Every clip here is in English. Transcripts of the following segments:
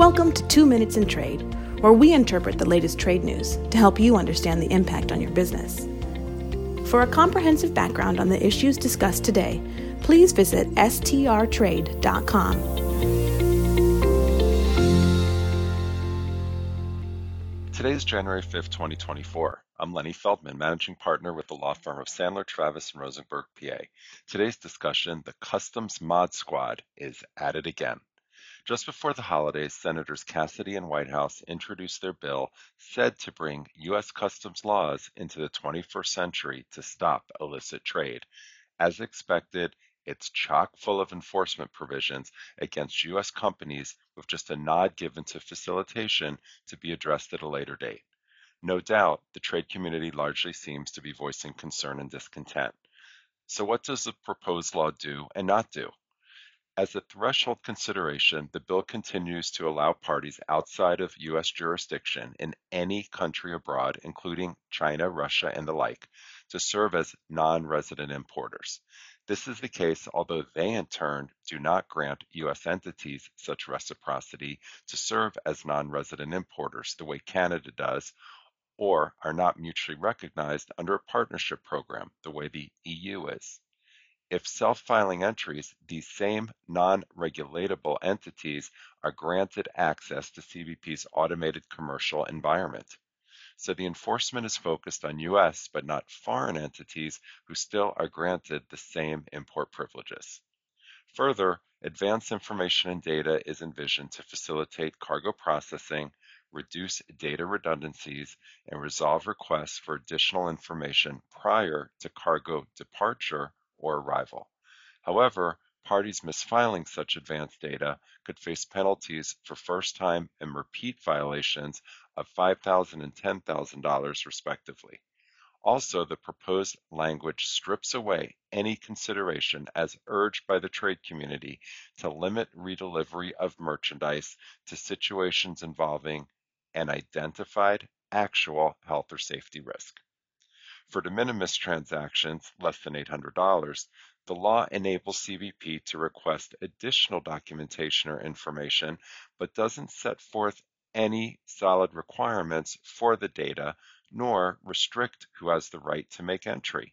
Welcome to Two Minutes in Trade, where we interpret the latest trade news to help you understand the impact on your business. For a comprehensive background on the issues discussed today, please visit strtrade.com. Today is January 5th, 2024. I'm Lenny Feldman, managing partner with the law firm of Sandler, Travis, and Rosenberg, PA. Today's discussion the Customs Mod Squad is at it again. Just before the holidays, Senators Cassidy and Whitehouse introduced their bill said to bring U.S. customs laws into the 21st century to stop illicit trade. As expected, it's chock full of enforcement provisions against U.S. companies with just a nod given to facilitation to be addressed at a later date. No doubt, the trade community largely seems to be voicing concern and discontent. So, what does the proposed law do and not do? As a threshold consideration, the bill continues to allow parties outside of U.S. jurisdiction in any country abroad, including China, Russia, and the like, to serve as non-resident importers. This is the case although they in turn do not grant U.S. entities such reciprocity to serve as non-resident importers the way Canada does, or are not mutually recognized under a partnership program the way the EU is. If self-filing entries, these same non-regulatable entities are granted access to CBP's automated commercial environment. So the enforcement is focused on U.S. but not foreign entities who still are granted the same import privileges. Further, advanced information and data is envisioned to facilitate cargo processing, reduce data redundancies, and resolve requests for additional information prior to cargo departure or arrival. However, parties misfiling such advanced data could face penalties for first-time and repeat violations of $5,000 and $10,000 respectively. Also, the proposed language strips away any consideration as urged by the trade community to limit redelivery of merchandise to situations involving an identified actual health or safety risk. For de minimis transactions less than $800, the law enables CBP to request additional documentation or information, but doesn't set forth any solid requirements for the data, nor restrict who has the right to make entry.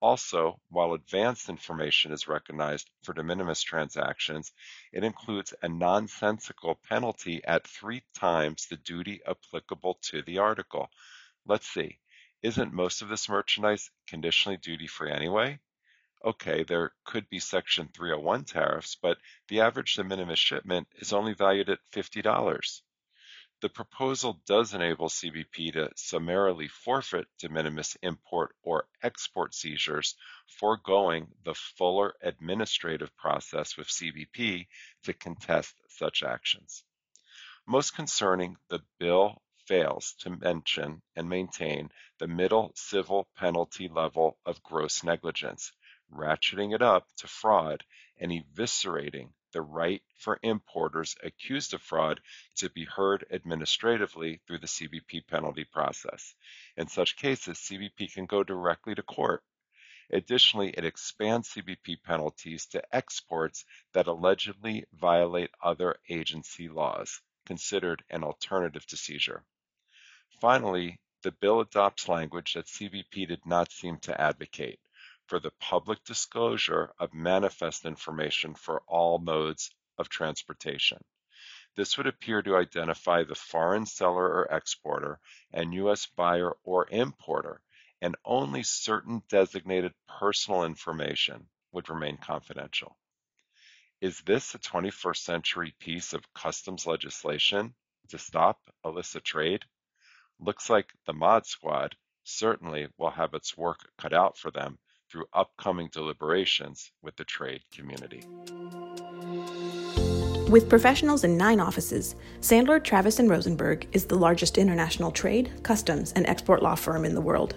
Also, while advanced information is recognized for de minimis transactions, it includes a nonsensical penalty at three times the duty applicable to the article. Let's see. Isn't most of this merchandise conditionally duty free anyway? Okay, there could be Section 301 tariffs, but the average de minimis shipment is only valued at $50. The proposal does enable CBP to summarily forfeit de minimis import or export seizures, foregoing the fuller administrative process with CBP to contest such actions. Most concerning, the bill fails to mention and maintain the middle civil penalty level of gross negligence, ratcheting it up to fraud and eviscerating the right for importers accused of fraud to be heard administratively through the CBP penalty process. In such cases, CBP can go directly to court. Additionally, it expands CBP penalties to exports that allegedly violate other agency laws, considered an alternative to seizure. Finally, the bill adopts language that CBP did not seem to advocate for the public disclosure of manifest information for all modes of transportation. This would appear to identify the foreign seller or exporter and U.S. buyer or importer, and only certain designated personal information would remain confidential. Is this a 21st century piece of customs legislation to stop illicit trade? Looks like the Mod Squad certainly will have its work cut out for them through upcoming deliberations with the trade community. With professionals in nine offices, Sandler, Travis, and Rosenberg is the largest international trade, customs, and export law firm in the world.